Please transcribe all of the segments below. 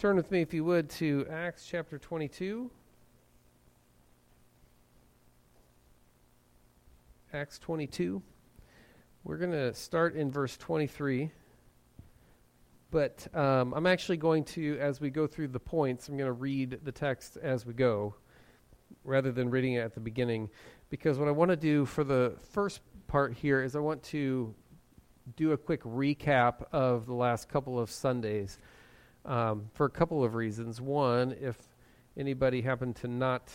Turn with me, if you would, to Acts chapter 22. Acts 22. We're going to start in verse 23. But um, I'm actually going to, as we go through the points, I'm going to read the text as we go rather than reading it at the beginning. Because what I want to do for the first part here is I want to do a quick recap of the last couple of Sundays um, for a couple of reasons. One, if anybody happened to not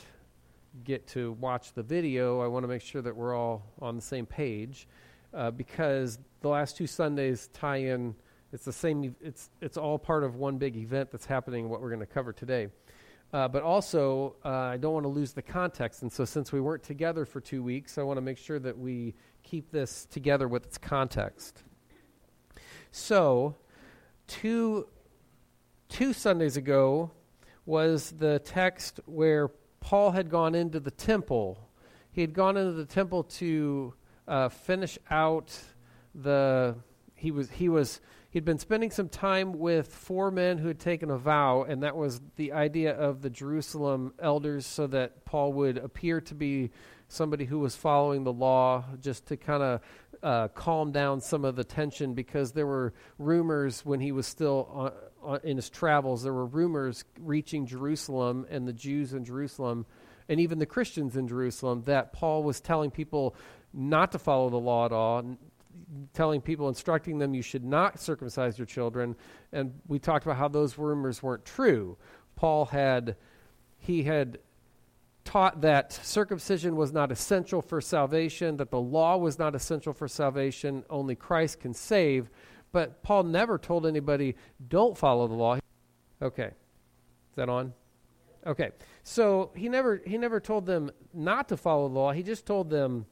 get to watch the video, I want to make sure that we're all on the same page uh, because the last two Sundays tie in. It's the same. It's it's all part of one big event that's happening. What we're going to cover today, uh, but also uh, I don't want to lose the context. And so, since we weren't together for two weeks, I want to make sure that we keep this together with its context. So, two two Sundays ago was the text where Paul had gone into the temple. He had gone into the temple to uh, finish out the. He was he was he'd been spending some time with four men who had taken a vow, and that was the idea of the Jerusalem elders, so that Paul would appear to be somebody who was following the law, just to kind of uh, calm down some of the tension, because there were rumors when he was still on, on, in his travels. There were rumors reaching Jerusalem and the Jews in Jerusalem, and even the Christians in Jerusalem, that Paul was telling people not to follow the law at all, telling people, instructing them you should not circumcise your children. And we talked about how those rumors weren't true. Paul had, he had taught that circumcision was not essential for salvation, that the law was not essential for salvation, only Christ can save. But Paul never told anybody, don't follow the law. Okay. Is that on? Okay. So he never he never told them not to follow the law. He just told them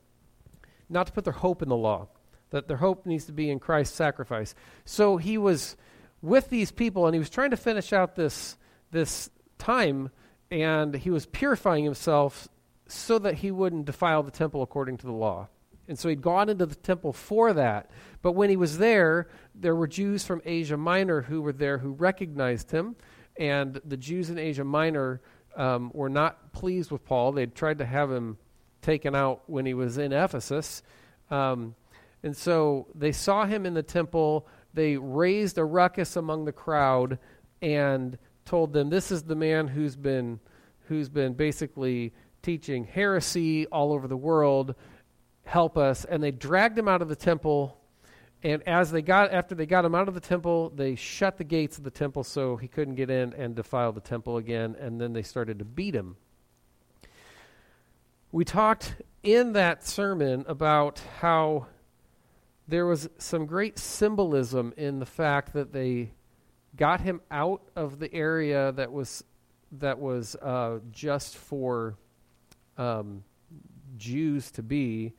not to put their hope in the law, that their hope needs to be in Christ's sacrifice. So he was with these people and he was trying to finish out this this time and he was purifying himself so that he wouldn't defile the temple according to the law. And so he'd gone into the temple for that. But when he was there, there were Jews from Asia Minor who were there who recognized him. And the Jews in Asia Minor um, were not pleased with Paul. They'd tried to have him taken out when he was in Ephesus. Um, and so they saw him in the temple. They raised a ruckus among the crowd and told them, "This is the man who's been who's been basically teaching heresy all over the world. Help us!" And they dragged him out of the temple. And as they got after they got him out of the temple, they shut the gates of the temple so he couldn't get in and defile the temple again. And then they started to beat him. We talked in that sermon about how there was some great symbolism in the fact that they got him out of the area that was that was uh, just for um, Jews to be,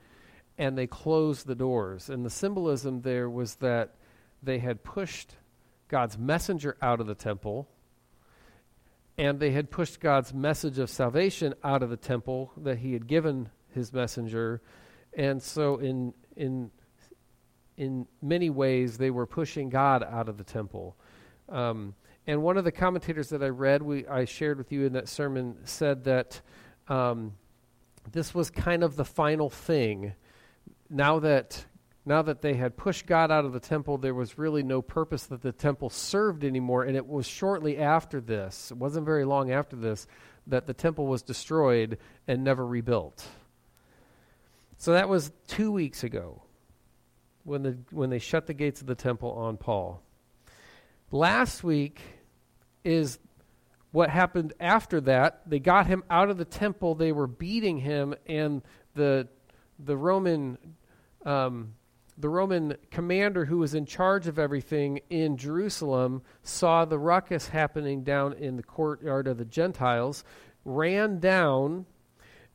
and they closed the doors. And the symbolism there was that they had pushed God's messenger out of the temple, and they had pushed God's message of salvation out of the temple that He had given His messenger, and so in in in many ways they were pushing God out of the temple. Um, and one of the commentators that I read, we, I shared with you in that sermon, said that um, this was kind of the final thing. Now that now that they had pushed God out of the temple, there was really no purpose that the temple served anymore. And it was shortly after this, it wasn't very long after this, that the temple was destroyed and never rebuilt. So that was two weeks ago when, the, when they shut the gates of the temple on Paul. Last week is what happened after that. They got him out of the temple. They were beating him, and the the Roman um, the Roman commander who was in charge of everything in Jerusalem saw the ruckus happening down in the courtyard of the Gentiles, ran down,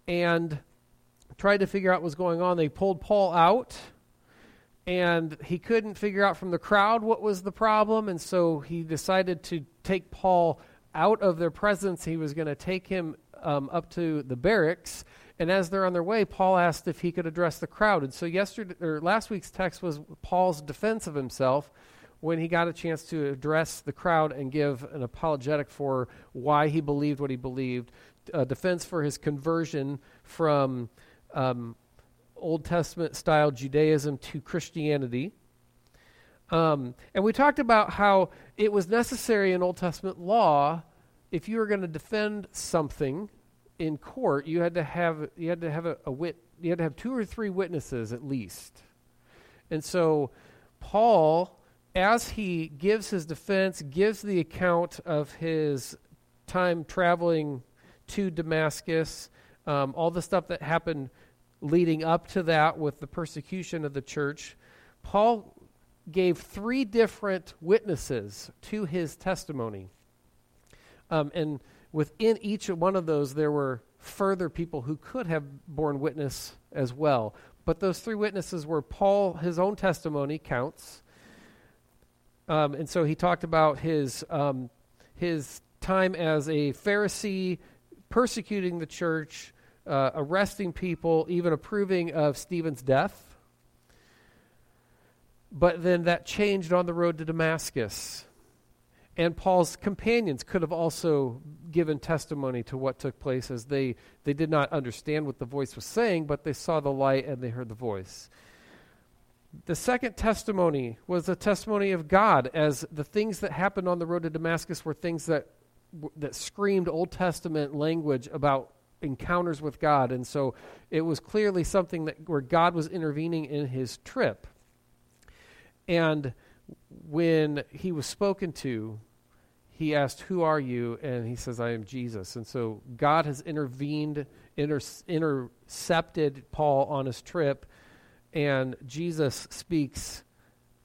and tried to figure out what was going on. They pulled Paul out and he couldn't figure out from the crowd what was the problem, and so he decided to take Paul out of their presence. He was going to take him um, up to the barracks, and as they're on their way, Paul asked if he could address the crowd. And so yesterday or last week's text was Paul's defense of himself, when he got a chance to address the crowd and give an apologetic for why he believed what he believed, a defense for his conversion from um, Old Testament style Judaism to Christianity. Um, and we talked about how it was necessary in Old Testament law if you were going to defend something in court, you had to have you had to have a, a wit you had to have two or three witnesses at least. And so Paul as he gives his defense, gives the account of his time traveling to Damascus, um, all the stuff that happened leading up to that with the persecution of the church, Paul gave three different witnesses to his testimony. Um, and within each one of those, there were further people who could have borne witness as well. But those three witnesses were Paul, his own testimony counts. Um, and so he talked about his, um, his time as a Pharisee, persecuting the church, uh, arresting people, even approving of Stephen's death. But then that changed on the road to Damascus. And Paul's companions could have also given testimony to what took place as they, they did not understand what the voice was saying, but they saw the light and they heard the voice. The second testimony was a testimony of God, as the things that happened on the road to Damascus were things that, that screamed Old Testament language about encounters with God. And so it was clearly something that, where God was intervening in his trip. And when he was spoken to, he asked, Who are you? And he says, I am Jesus. And so God has intervened, inter- intercepted Paul on his trip and Jesus speaks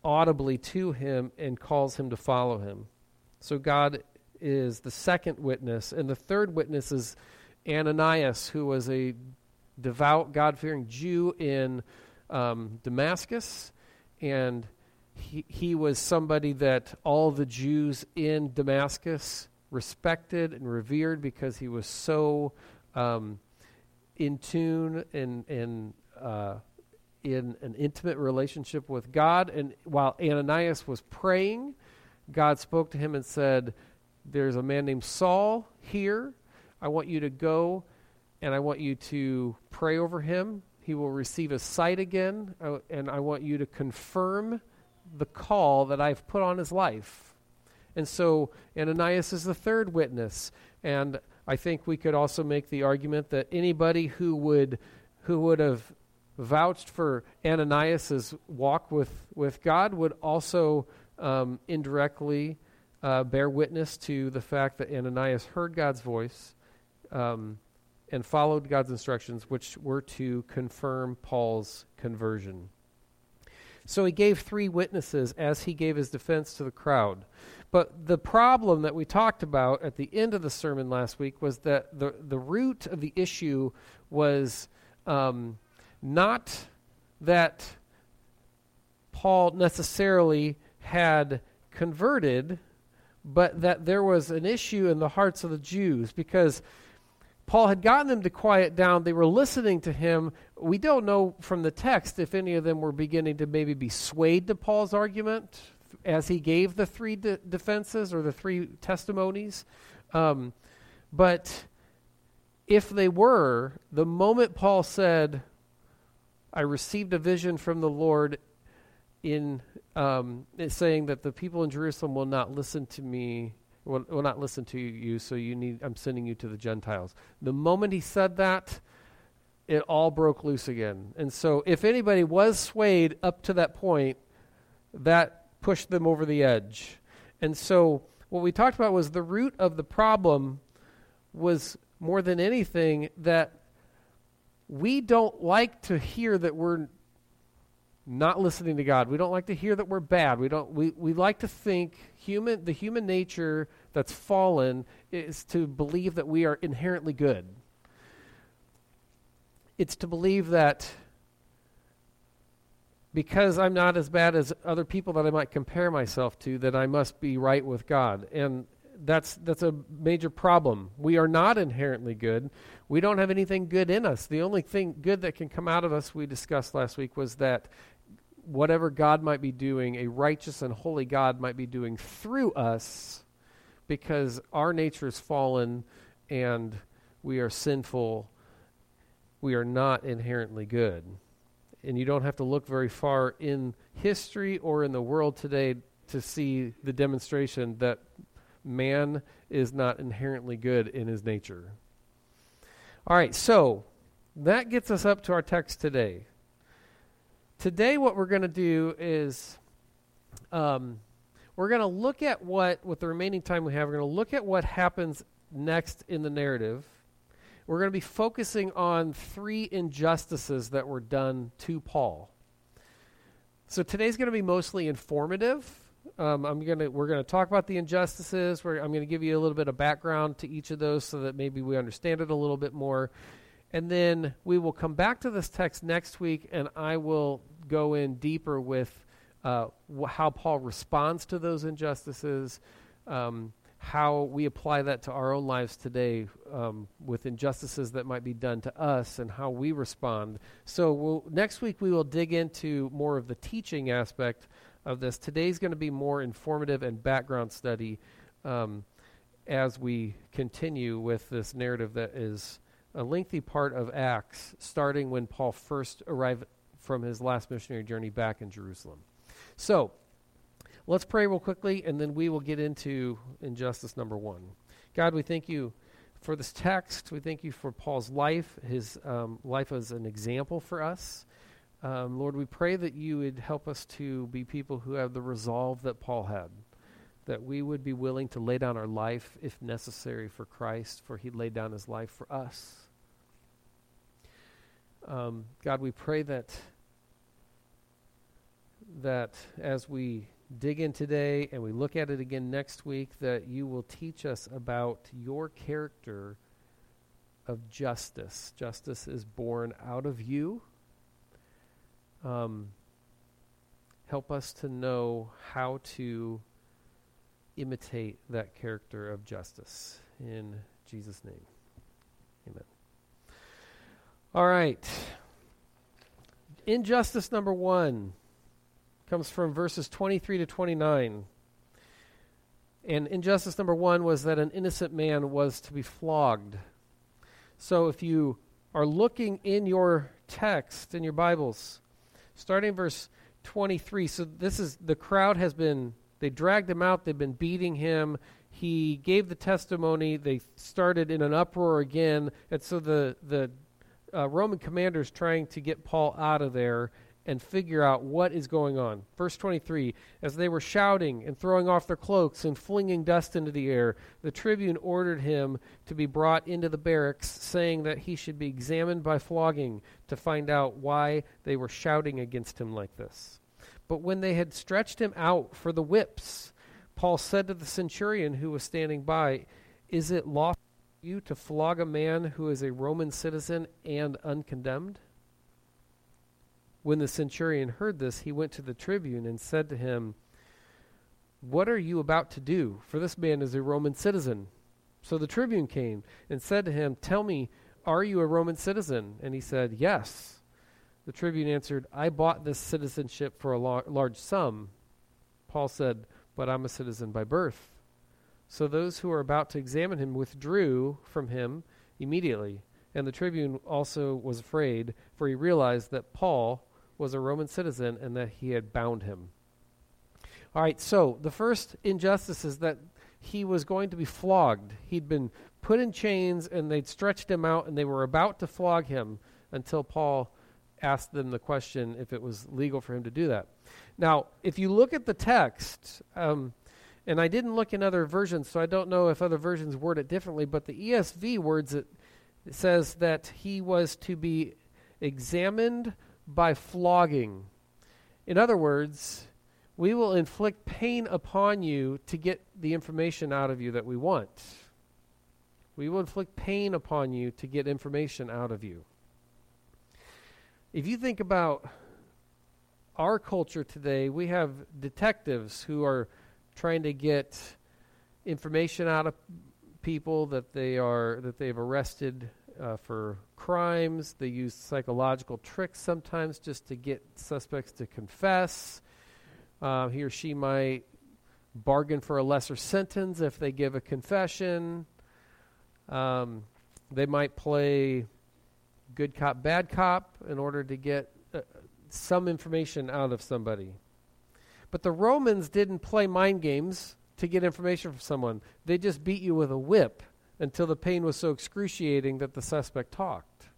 audibly to him and calls him to follow him. So God is the second witness. And the third witness is Ananias, who was a devout, God fearing Jew in um, Damascus. And he, he was somebody that all the Jews in Damascus respected and revered because he was so um, in tune and, and uh, in an intimate relationship with God. And while Ananias was praying, God spoke to him and said, There's a man named Saul here. I want you to go and I want you to pray over him. He will receive his sight again, uh, and I want you to confirm the call that I've put on his life. And so Ananias is the third witness. And I think we could also make the argument that anybody who would who would have vouched for Ananias's walk with, with God would also um, indirectly uh, bear witness to the fact that Ananias heard God's voice um, and followed God's instructions, which were to confirm Paul's conversion. So he gave three witnesses as he gave his defense to the crowd. But the problem that we talked about at the end of the sermon last week was that the, the root of the issue was um, not that Paul necessarily had converted, but that there was an issue in the hearts of the Jews because Paul had gotten them to quiet down. They were listening to him. We don't know from the text if any of them were beginning to maybe be swayed to Paul's argument as he gave the three de- defenses or the three testimonies. Um, but if they were, the moment Paul said, I received a vision from the Lord in um, saying that the people in Jerusalem will not listen to me, will, will not listen to you, so you need, I'm sending you to the Gentiles. The moment he said that, it all broke loose again. And so if anybody was swayed up to that point, that pushed them over the edge. And so what we talked about was the root of the problem was more than anything that we don't like to hear that we're not listening to God. We don't like to hear that we're bad. We don't we, we like to think human the human nature that's fallen is to believe that we are inherently good. It's to believe that because I'm not as bad as other people that I might compare myself to that I must be right with God. And that's that's a major problem. We are not inherently good. We don't have anything good in us. The only thing good that can come out of us we discussed last week was that whatever God might be doing, a righteous and holy God might be doing through us because our nature is fallen and we are sinful. We are not inherently good. And you don't have to look very far in history or in the world today to see the demonstration that man is not inherently good in his nature. All right, so that gets us up to our text today. Today, what we're going to do is um, we're going to look at what, with the remaining time we have, we're going to look at what happens next in the narrative. We're going to be focusing on three injustices that were done to Paul. So today's going to be mostly informative. Um, I'm gonna we're going to talk about the injustices. Where I'm going to give you a little bit of background to each of those, so that maybe we understand it a little bit more. And then we will come back to this text next week, and I will go in deeper with uh, wh- how Paul responds to those injustices, um, how we apply that to our own lives today um, with injustices that might be done to us, and how we respond. So we'll, next week we will dig into more of the teaching aspect of this. Today's going to be more informative and background study um, as we continue with this narrative that is a lengthy part of Acts, starting when Paul first arrived from his last missionary journey back in Jerusalem. So, let's pray real quickly, and then we will get into injustice number one. God, we thank you for this text. We thank you for Paul's life, his um, life as an example for us. Um, Lord, we pray that you would help us to be people who have the resolve that Paul had, that we would be willing to lay down our life if necessary for Christ, for he laid down his life for us. Um, God, we pray that that as we dig in today and we look at it again next week, that you will teach us about your character of justice. Justice is born out of you. Um, help us to know how to imitate that character of justice. In Jesus' name. All right. Injustice number one comes from verses 23 to 29. And injustice number one was that an innocent man was to be flogged. So if you are looking in your text, in your Bibles, starting verse 23, so this is the crowd has been, they dragged him out, they've been beating him. He gave the testimony, they started in an uproar again. And so the, the uh, Roman commanders trying to get Paul out of there and figure out what is going on. Verse 23 As they were shouting and throwing off their cloaks and flinging dust into the air, the tribune ordered him to be brought into the barracks, saying that he should be examined by flogging to find out why they were shouting against him like this. But when they had stretched him out for the whips, Paul said to the centurion who was standing by, Is it lawful you to flog a man who is a Roman citizen and uncondemned? When the centurion heard this, he went to the tribune and said to him, What are you about to do? For this man is a Roman citizen. So the tribune came and said to him, Tell me, are you a Roman citizen? And he said, Yes. The tribune answered, I bought this citizenship for a large sum. Paul said, But I'm a citizen by birth. So those who were about to examine him withdrew from him immediately. And the tribune also was afraid, for he realized that Paul was a Roman citizen and that he had bound him. All right, so the first injustice is that he was going to be flogged. He'd been put in chains and they'd stretched him out and they were about to flog him until Paul asked them the question if it was legal for him to do that. Now, if you look at the text, um, and I didn't look in other versions, so I don't know if other versions word it differently, but the ESV words it, says that he was to be examined by flogging. In other words, we will inflict pain upon you to get the information out of you that we want. We will inflict pain upon you to get information out of you. If you think about our culture today, we have detectives who are trying to get information out of people that they are that they've arrested uh, for crimes. They use psychological tricks sometimes just to get suspects to confess. Uh, he or she might bargain for a lesser sentence if they give a confession. Um, they might play good cop, bad cop in order to get uh, some information out of somebody. But the Romans didn't play mind games to get information from someone, they just beat you with a whip until the pain was so excruciating that the suspect talked.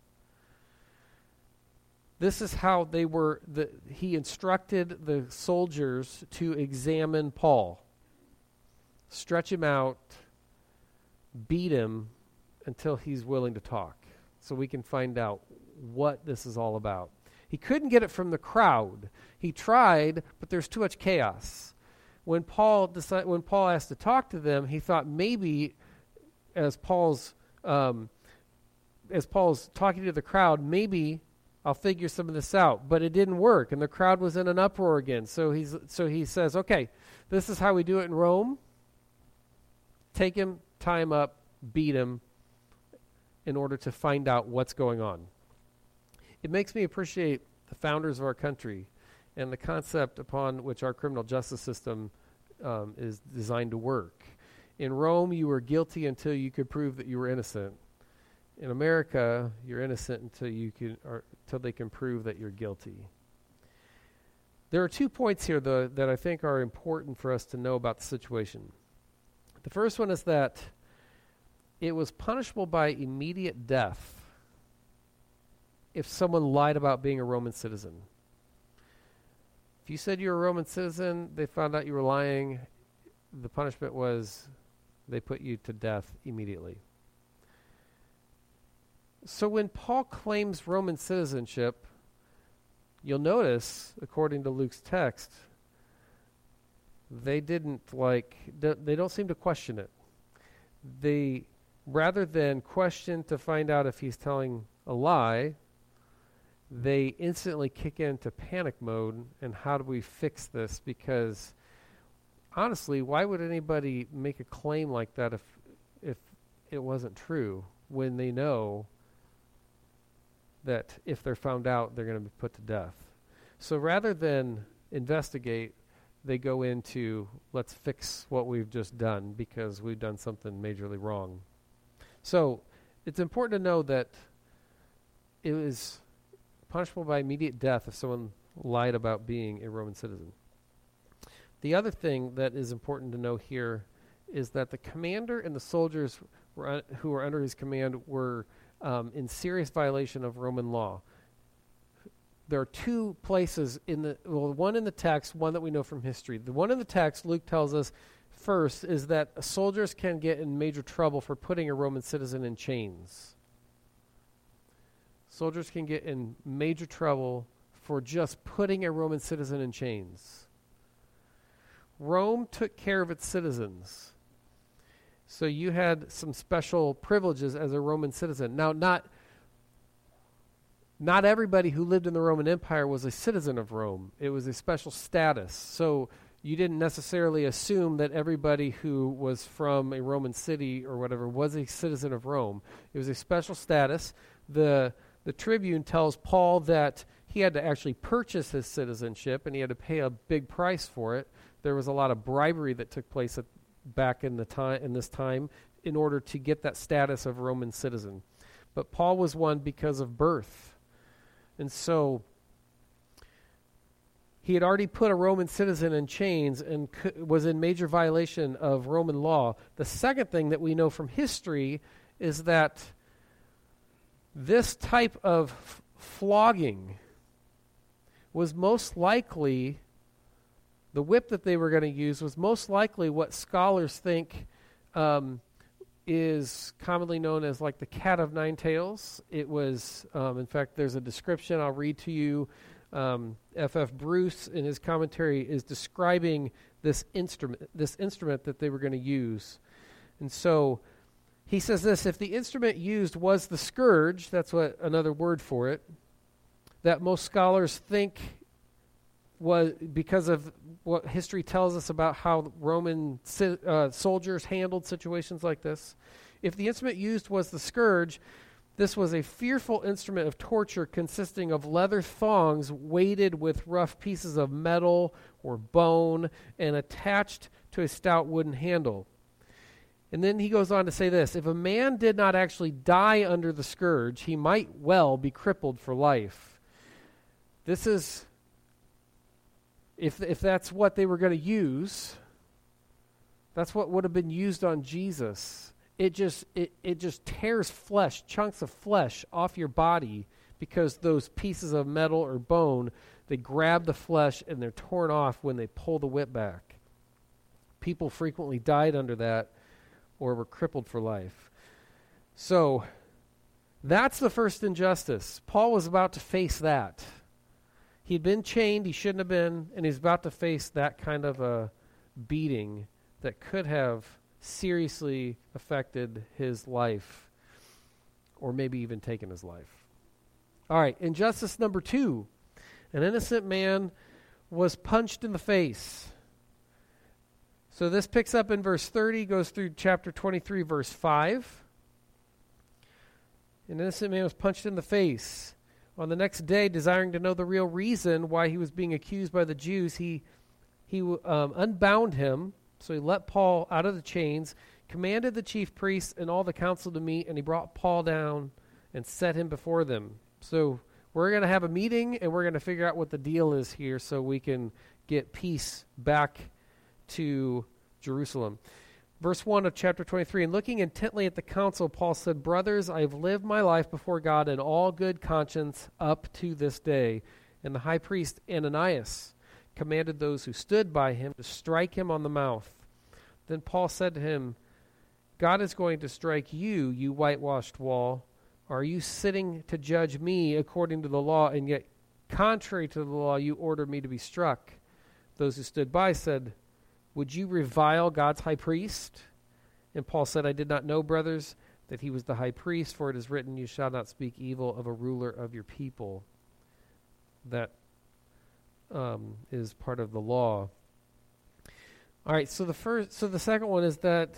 This is how they were. The, he instructed the soldiers to examine Paul, stretch him out, beat him until he's willing to talk, so we can find out what this is all about. He couldn't get it from the crowd. He tried, but there's too much chaos. When Paul decided, when Paul asked to talk to them, he thought maybe as Paul's um, as Paul's talking to the crowd, maybe I'll figure some of this out. But it didn't work, and the crowd was in an uproar again. So he's so he says, "Okay, this is how we do it in Rome. Take him, tie him up, beat him, in order to find out what's going on." It makes me appreciate the founders of our country and the concept upon which our criminal justice system um, is designed to work. In Rome, you were guilty until you could prove that you were innocent. In America, you're innocent until you can, or until they can prove that you're guilty. There are two points here, though, that I think are important for us to know about the situation. The first one is that it was punishable by immediate death if someone lied about being a Roman citizen. If you said you were a Roman citizen, they found out you were lying, the punishment was they put you to death immediately. So when Paul claims Roman citizenship, you'll notice, according to Luke's text, they didn't like, they don't seem to question it. They, rather than question to find out if he's telling a lie, they instantly kick into panic mode and how do we fix this? Because honestly, why would anybody make a claim like that if if it wasn't true when they know that if they're found out, they're going to be put to death? So rather than investigate, they go into let's fix what we've just done because we've done something majorly wrong. So it's important to know that it was punishable by immediate death if someone lied about being a Roman citizen. The other thing that is important to know here is that the commander and the soldiers were who were under his command were um, in serious violation of Roman law. There are two places in the well, one in the text, one that we know from history. The one in the text, Luke tells us first, is that soldiers can get in major trouble for putting a Roman citizen in chains. Soldiers can get in major trouble for just putting a Roman citizen in chains. Rome took care of its citizens. So you had some special privileges as a Roman citizen. Now, not not everybody who lived in the Roman Empire was a citizen of Rome. It was a special status. So you didn't necessarily assume that everybody who was from a Roman city or whatever was a citizen of Rome. It was a special status. The the tribune tells Paul that he had to actually purchase his citizenship and he had to pay a big price for it there was a lot of bribery that took place at, back in the time in this time in order to get that status of Roman citizen. But Paul was one because of birth. And so he had already put a Roman citizen in chains and was in major violation of Roman law. The second thing that we know from history is that this type of f- flogging was most likely the whip that they were going to use was most likely what scholars think um, is commonly known as like the cat of nine tails. It was, um, in fact, there's a description I'll read to you. Um, F.F. Bruce, in his commentary, is describing this instrument, this instrument that they were going to use. And so he says this if the instrument used was the scourge, that's what another word for it, that most scholars think was because of what history tells us about how Roman uh, soldiers handled situations like this. If the instrument used was the scourge, This was a fearful instrument of torture consisting of leather thongs weighted with rough pieces of metal or bone and attached to a stout wooden handle. And then he goes on to say this If a man did not actually die under the scourge, he might well be crippled for life. This is, if, if that's what they were going to use, that's what would have been used on Jesus it just it, it just tears flesh chunks of flesh off your body because those pieces of metal or bone they grab the flesh and they're torn off when they pull the whip back people frequently died under that or were crippled for life so that's the first injustice paul was about to face that he'd been chained he shouldn't have been and he's about to face that kind of a beating that could have seriously affected his life, or maybe even taken his life. All right, injustice number two an innocent man was punched in the face. So this picks up in verse 30, goes through chapter 23, verse 5. An innocent man was punched in the face. On the next day, desiring to know the real reason why he was being accused by the Jews, he, he um, unbound him so he let Paul out of the chains, commanded the chief priests and all the council to meet, and he brought Paul down and set him before them. So we're going to have a meeting and we're going to figure out what the deal is here so we can get peace back to Jerusalem. Verse 1 of chapter 23 And looking intently at the council, Paul said, Brothers, I have lived my life before God in all good conscience up to this day. And the high priest Ananias commanded those who stood by him to strike him on the mouth. Then Paul said to him, God is going to strike you, you whitewashed wall. Are you sitting to judge me according to the law, and yet, contrary to the law, you order me to be struck? Those who stood by said, Would you revile God's high priest? And Paul said, I did not know, brothers, that he was the high priest, for it is written, You shall not speak evil of a ruler of your people. That um, is part of the law. All right, so the first, so the second one is that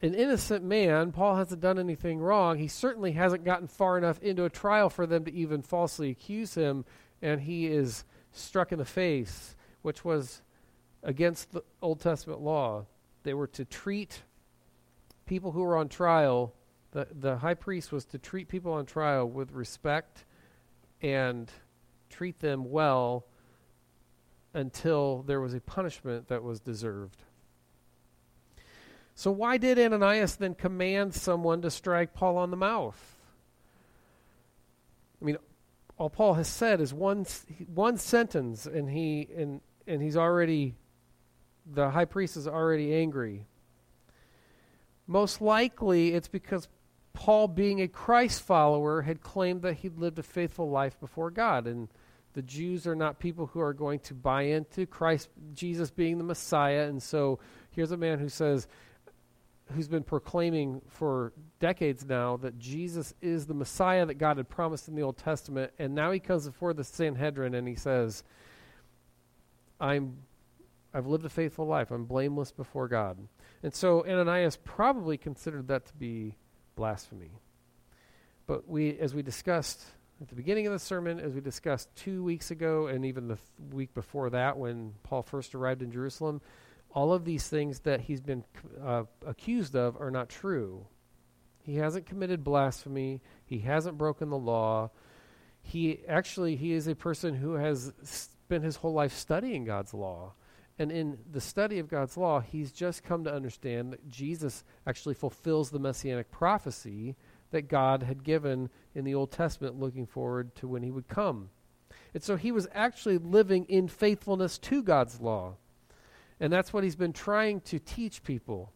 an innocent man, Paul hasn't done anything wrong. He certainly hasn't gotten far enough into a trial for them to even falsely accuse him, and he is struck in the face, which was against the Old Testament law. They were to treat people who were on trial. The the high priest was to treat people on trial with respect and treat them well until there was a punishment that was deserved. So, why did Ananias then command someone to strike Paul on the mouth? I mean, all Paul has said is one one sentence, and he and and he's already the high priest is already angry. Most likely, it's because Paul, being a Christ follower, had claimed that he'd lived a faithful life before God, and the Jews are not people who are going to buy into Christ, Jesus being the Messiah. And so here's a man who says, who's been proclaiming for decades now that Jesus is the Messiah that God had promised in the Old Testament. And now he comes before the Sanhedrin and he says, I'm, I've lived a faithful life. I'm blameless before God. And so Ananias probably considered that to be blasphemy. But we, as we discussed at the beginning of the sermon, as we discussed two weeks ago, and even the th- week before that when Paul first arrived in Jerusalem, all of these things that he's been uh, accused of are not true. He hasn't committed blasphemy. He hasn't broken the law. He actually he is a person who has spent his whole life studying God's law. And in the study of God's law, he's just come to understand that Jesus actually fulfills the messianic prophecy that God had given in the Old Testament, looking forward to when he would come. And so he was actually living in faithfulness to God's law. And that's what he's been trying to teach people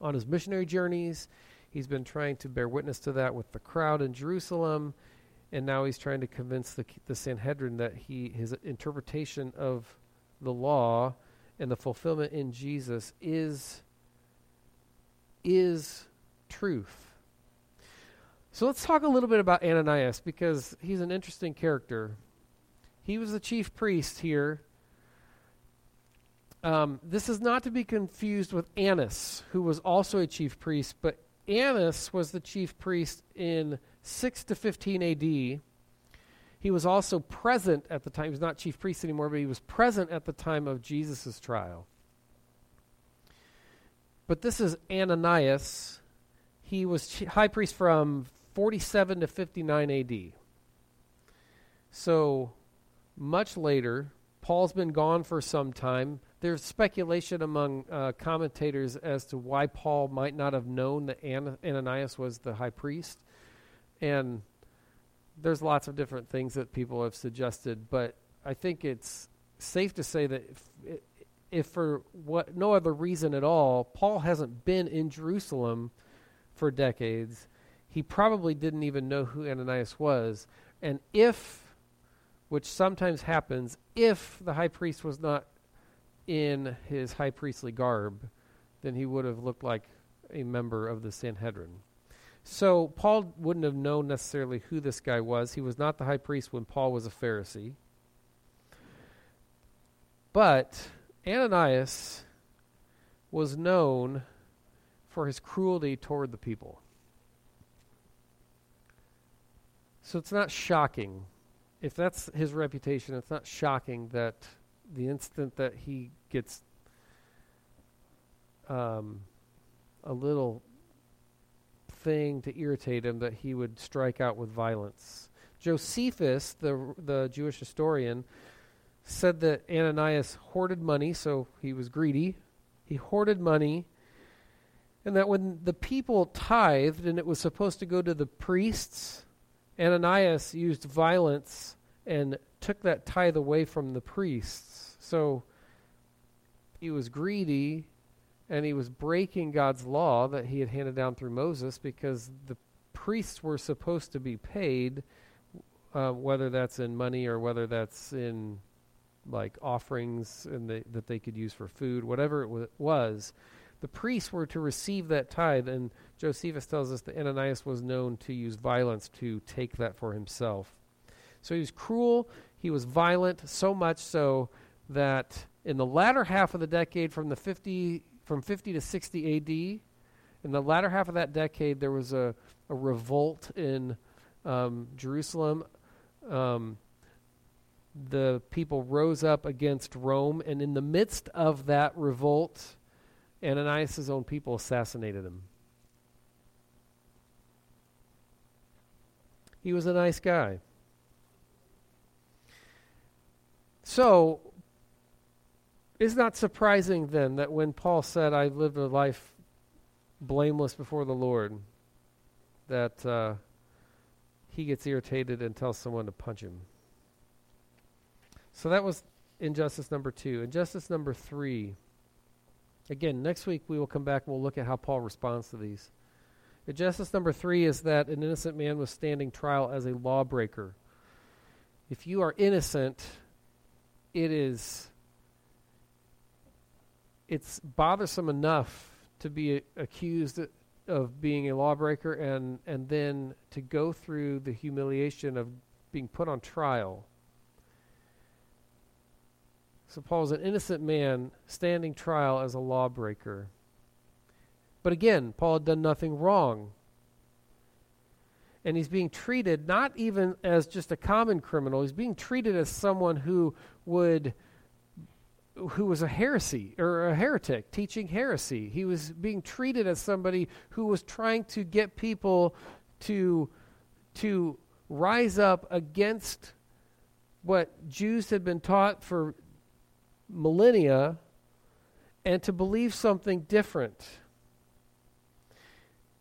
on his missionary journeys. He's been trying to bear witness to that with the crowd in Jerusalem. And now he's trying to convince the, the Sanhedrin that he, his interpretation of the law and the fulfillment in Jesus is, is truth. So let's talk a little bit about Ananias because he's an interesting character. He was the chief priest here. Um, this is not to be confused with Annas, who was also a chief priest, but Annas was the chief priest in 6 to 15 AD. He was also present at the time. He was not chief priest anymore, but he was present at the time of Jesus' trial. But this is Ananias. He was high priest from 47 to 59 AD. So much later, Paul's been gone for some time. There's speculation among uh, commentators as to why Paul might not have known that Ananias was the high priest. And there's lots of different things that people have suggested, but I think it's safe to say that if, if for what no other reason at all, Paul hasn't been in Jerusalem for decades, he probably didn't even know who Ananias was. And if, which sometimes happens, if the high priest was not in his high priestly garb, then he would have looked like a member of the Sanhedrin. So Paul wouldn't have known necessarily who this guy was. He was not the high priest when Paul was a Pharisee. But Ananias was known for his cruelty toward the people. So it's not shocking. If that's his reputation, it's not shocking that the instant that he gets um, a little thing to irritate him, that he would strike out with violence. Josephus, the the Jewish historian, said that Ananias hoarded money, so he was greedy. He hoarded money, and that when the people tithed and it was supposed to go to the priests, Ananias used violence and took that tithe away from the priests. So he was greedy and he was breaking God's law that he had handed down through Moses because the priests were supposed to be paid, uh, whether that's in money or whether that's in like offerings and that they could use for food, whatever it was. The priests were to receive that tithe, and Josephus tells us that Ananias was known to use violence to take that for himself. So he was cruel, he was violent, so much so that in the latter half of the decade, from the 50 from 50 to 60 AD, in the latter half of that decade, there was a, a revolt in um, Jerusalem. Um, the people rose up against Rome, and in the midst of that revolt, Ananias' own people assassinated him. He was a nice guy. So, it's not surprising then that when Paul said, I lived a life blameless before the Lord, that uh, he gets irritated and tells someone to punch him. So that was injustice number two. Injustice number three. Again, next week we will come back and we'll look at how Paul responds to these. Injustice number three is that an innocent man was standing trial as a lawbreaker. If you are innocent, it is it's bothersome enough to be accused of being a lawbreaker and and then to go through the humiliation of being put on trial. So Paul is an innocent man standing trial as a lawbreaker. But again, Paul had done nothing wrong. And he's being treated not even as just a common criminal, he's being treated as someone who would who was a heresy or a heretic teaching heresy. He was being treated as somebody who was trying to get people to to rise up against what Jews had been taught for millennia and to believe something different.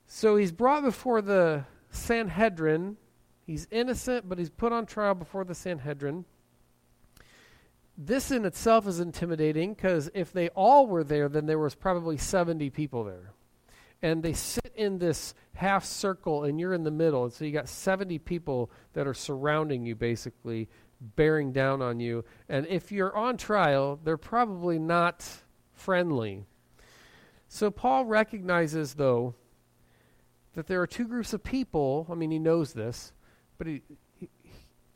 So he's brought before the Sanhedrin. He's innocent, but he's put on trial before the Sanhedrin this in itself is intimidating because if they all were there, then there was probably 70 people there. And they sit in this half circle, and you're in the middle. And so you got 70 people that are surrounding you, basically, bearing down on you. And if you're on trial, they're probably not friendly. So Paul recognizes, though, that there are two groups of people. I mean, he knows this, but he,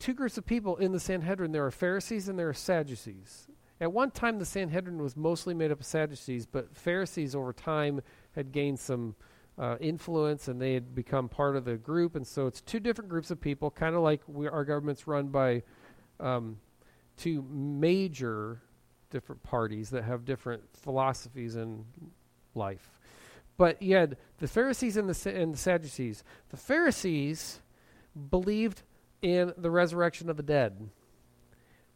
two groups of people in the Sanhedrin. There are Pharisees and there are Sadducees. At one time, the Sanhedrin was mostly made up of Sadducees, but Pharisees over time had gained some uh, influence and they had become part of the group. And so it's two different groups of people, kind of like we, our government's run by um, two major different parties that have different philosophies in life. But you had the Pharisees and the, and the Sadducees. The Pharisees believed in the resurrection of the dead,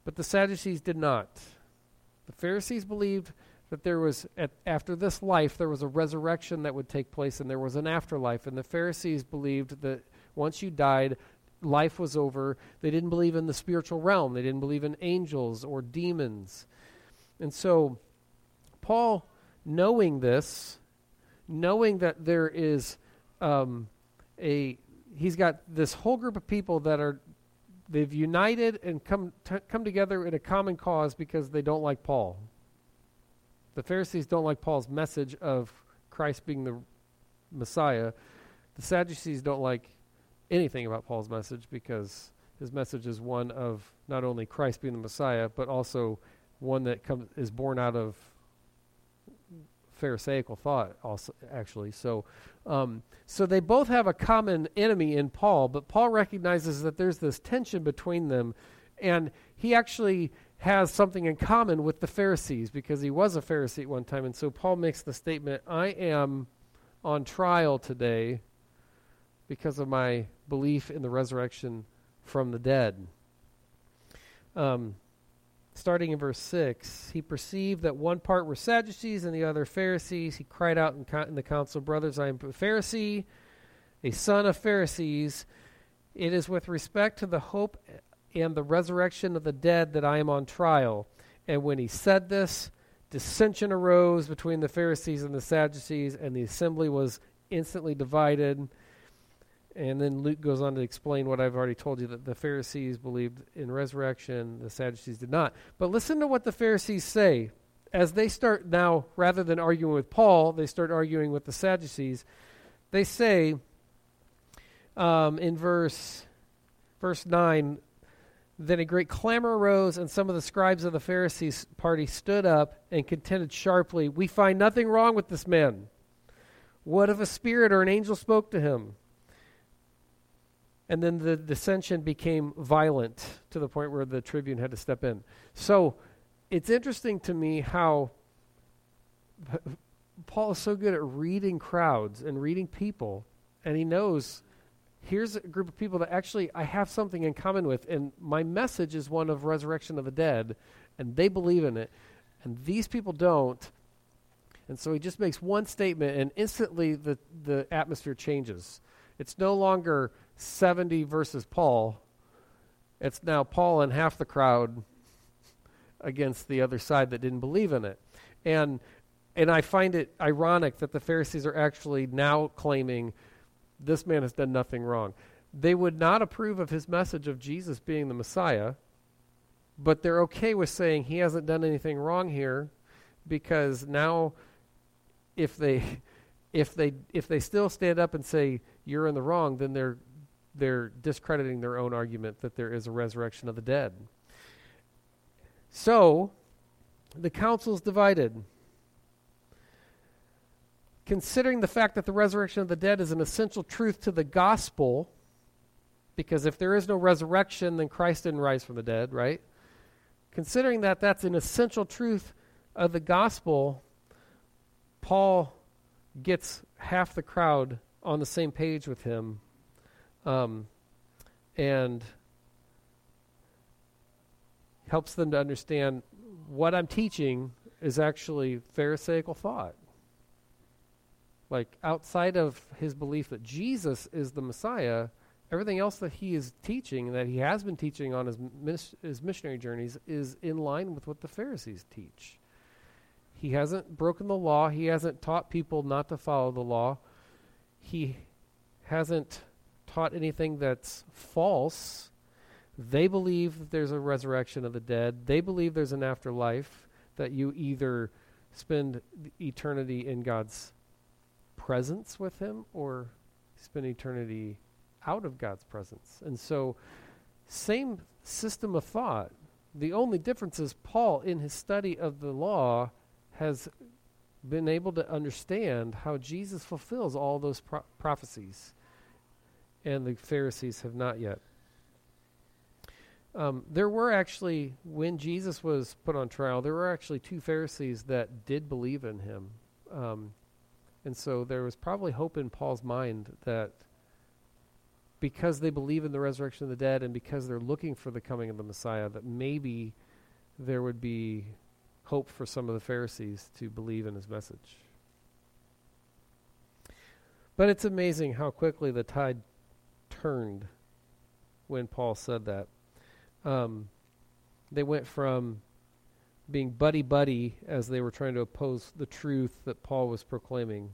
but the Sadducees did not. The Pharisees believed that there was, at, after this life, there was a resurrection that would take place and there was an afterlife. And the Pharisees believed that once you died, life was over. They didn't believe in the spiritual realm, they didn't believe in angels or demons. And so, Paul, knowing this, knowing that there is um, a, he's got this whole group of people that are, they've united and come, t- come together in a common cause because they don't like Paul. The Pharisees don't like Paul's message of Christ being the Messiah. The Sadducees don't like anything about Paul's message because his message is one of not only Christ being the Messiah, but also one that comes is born out of Pharisaical thought, also actually. So, um, so they both have a common enemy in Paul, but Paul recognizes that there's this tension between them, and he actually has something in common with the Pharisees because he was a Pharisee at one time. And so Paul makes the statement I am on trial today because of my belief in the resurrection from the dead. Um, starting in verse 6, he perceived that one part were Sadducees and the other Pharisees. He cried out in, in the council, Brothers, I am a Pharisee, a son of Pharisees. It is with respect to the hope and the resurrection of the dead that I am on trial. And when he said this, dissension arose between the Pharisees and the Sadducees, and the assembly was instantly divided. And then Luke goes on to explain what I've already told you that the Pharisees believed in resurrection, the Sadducees did not. But listen to what the Pharisees say. As they start now, rather than arguing with Paul, they start arguing with the Sadducees. They say um, in verse verse 9 then a great clamor arose, and some of the scribes of the Pharisees' party stood up and contended sharply, We find nothing wrong with this man. What if a spirit or an angel spoke to him? And then the dissension became violent to the point where the tribune had to step in. So it's interesting to me how Paul is so good at reading crowds and reading people, and he knows here's a group of people that actually I have something in common with, and my message is one of resurrection of the dead, and they believe in it, and these people don't. And so he just makes one statement, and instantly the, the atmosphere changes. It's no longer 70 versus Paul, it's now Paul and half the crowd against the other side that didn't believe in it. And and I find it ironic that the Pharisees are actually now claiming this man has done nothing wrong. They would not approve of his message of Jesus being the Messiah, but they're okay with saying he hasn't done anything wrong here because now if they if they if they still stand up and say you're in the wrong, then they're they're discrediting their own argument that there is a resurrection of the dead. So, the council's divided considering the fact that the resurrection of the dead is an essential truth to the gospel, because if there is no resurrection, then Christ didn't rise from the dead, right? Considering that that's an essential truth of the gospel, Paul gets half the crowd on the same page with him. Um, and helps them to understand what I'm teaching is actually Pharisaical thought. Like outside of his belief that Jesus is the Messiah, everything else that he is teaching, that he has been teaching on his, mis- his missionary journeys, is in line with what the Pharisees teach. He hasn't broken the law. He hasn't taught people not to follow the law. He hasn't taught anything that's false. They believe that there's a resurrection of the dead. They believe there's an afterlife, that you either spend eternity in God's presence with Him or spend eternity out of God's presence. And so, same system of thought. The only difference is Paul, in his study of the law, has been able to understand how Jesus fulfills all those pro- prophecies, and the Pharisees have not yet. Um, there were actually, when Jesus was put on trial, there were actually two Pharisees that did believe in him. Um, and so there was probably hope in Paul's mind that because they believe in the resurrection of the dead and because they're looking for the coming of the Messiah, that maybe there would be hope for some of the Pharisees to believe in his message. But it's amazing how quickly the tide turned when Paul said that. Um, they went from being buddy buddy as they were trying to oppose the truth that Paul was proclaiming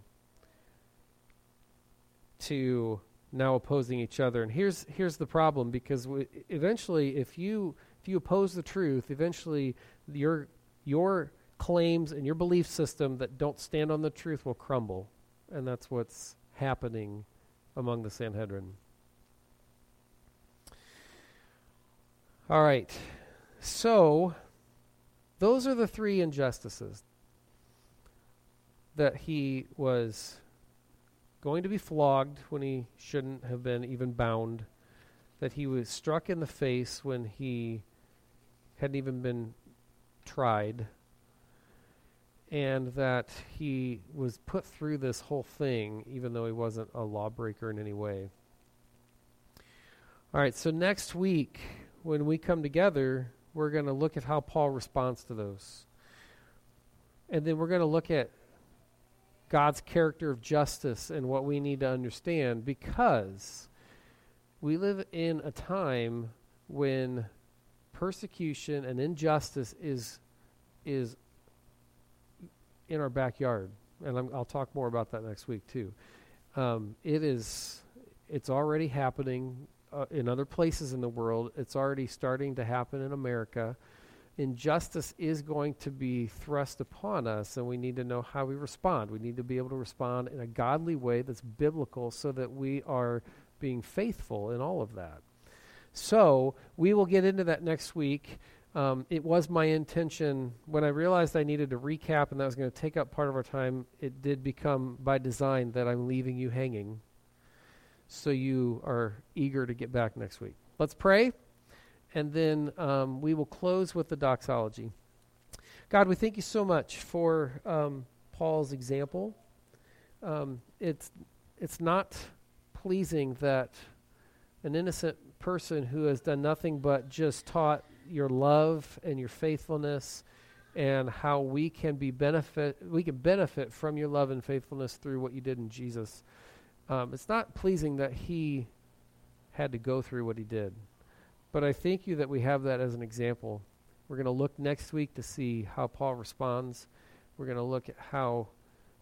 to now opposing each other. And here's here's the problem because w- eventually if you if you oppose the truth, eventually your your claims and your belief system that don't stand on the truth will crumble. And that's what's happening among the Sanhedrin. All right. So, those are the three injustices that he was going to be flogged when he shouldn't have been even bound, that he was struck in the face when he hadn't even been tried, and that he was put through this whole thing even though he wasn't a lawbreaker in any way. All right, so next week, when we come together, we're going to look at how Paul responds to those. And then we're going to look at God's character of justice and what we need to understand because we live in a time when persecution and injustice is is in our backyard, and i will talk more about that next week too. Um, it is it's already happening uh, in other places in the world. It's already starting to happen in America. Injustice is going to be thrust upon us, and we need to know how we respond. We need to be able to respond in a godly way that's biblical so that we are being faithful in all of that. So, we will get into that next week. Um, it was my intention when I realized I needed to recap and that was going to take up part of our time. It did become by design that I'm leaving you hanging so you are eager to get back next week. Let's pray, and then um, we will close with the doxology. God, we thank you so much for um, Paul's example. Um, it's it's not pleasing that an innocent person who has done nothing but just taught your love and your faithfulness and how we can be benefit we can benefit from your love and faithfulness through what you did in Jesus. Um, it's not pleasing that he had to go through what he did. But I thank you that we have that as an example. We're going to look next week to see how Paul responds. We're going to look at how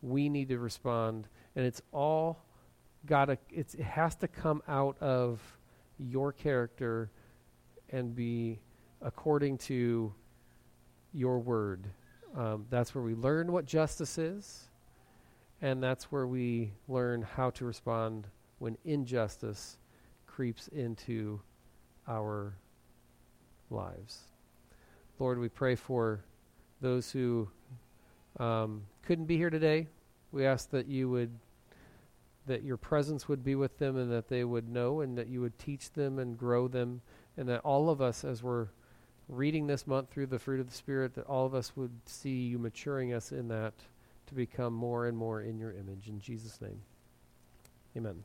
we need to respond. And it's all got to, it has to come out of your character and be according to your word. Um, that's where we learn what justice is. And that's where we learn how to respond when injustice creeps into our lives. Lord, we pray for those who um, couldn't be here today. We ask that you would, that your presence would be with them and that they would know and that you would teach them and grow them and that all of us, as we're reading this month through the fruit of the Spirit, that all of us would see you maturing us in that to become more and more in your image. In Jesus' name, amen.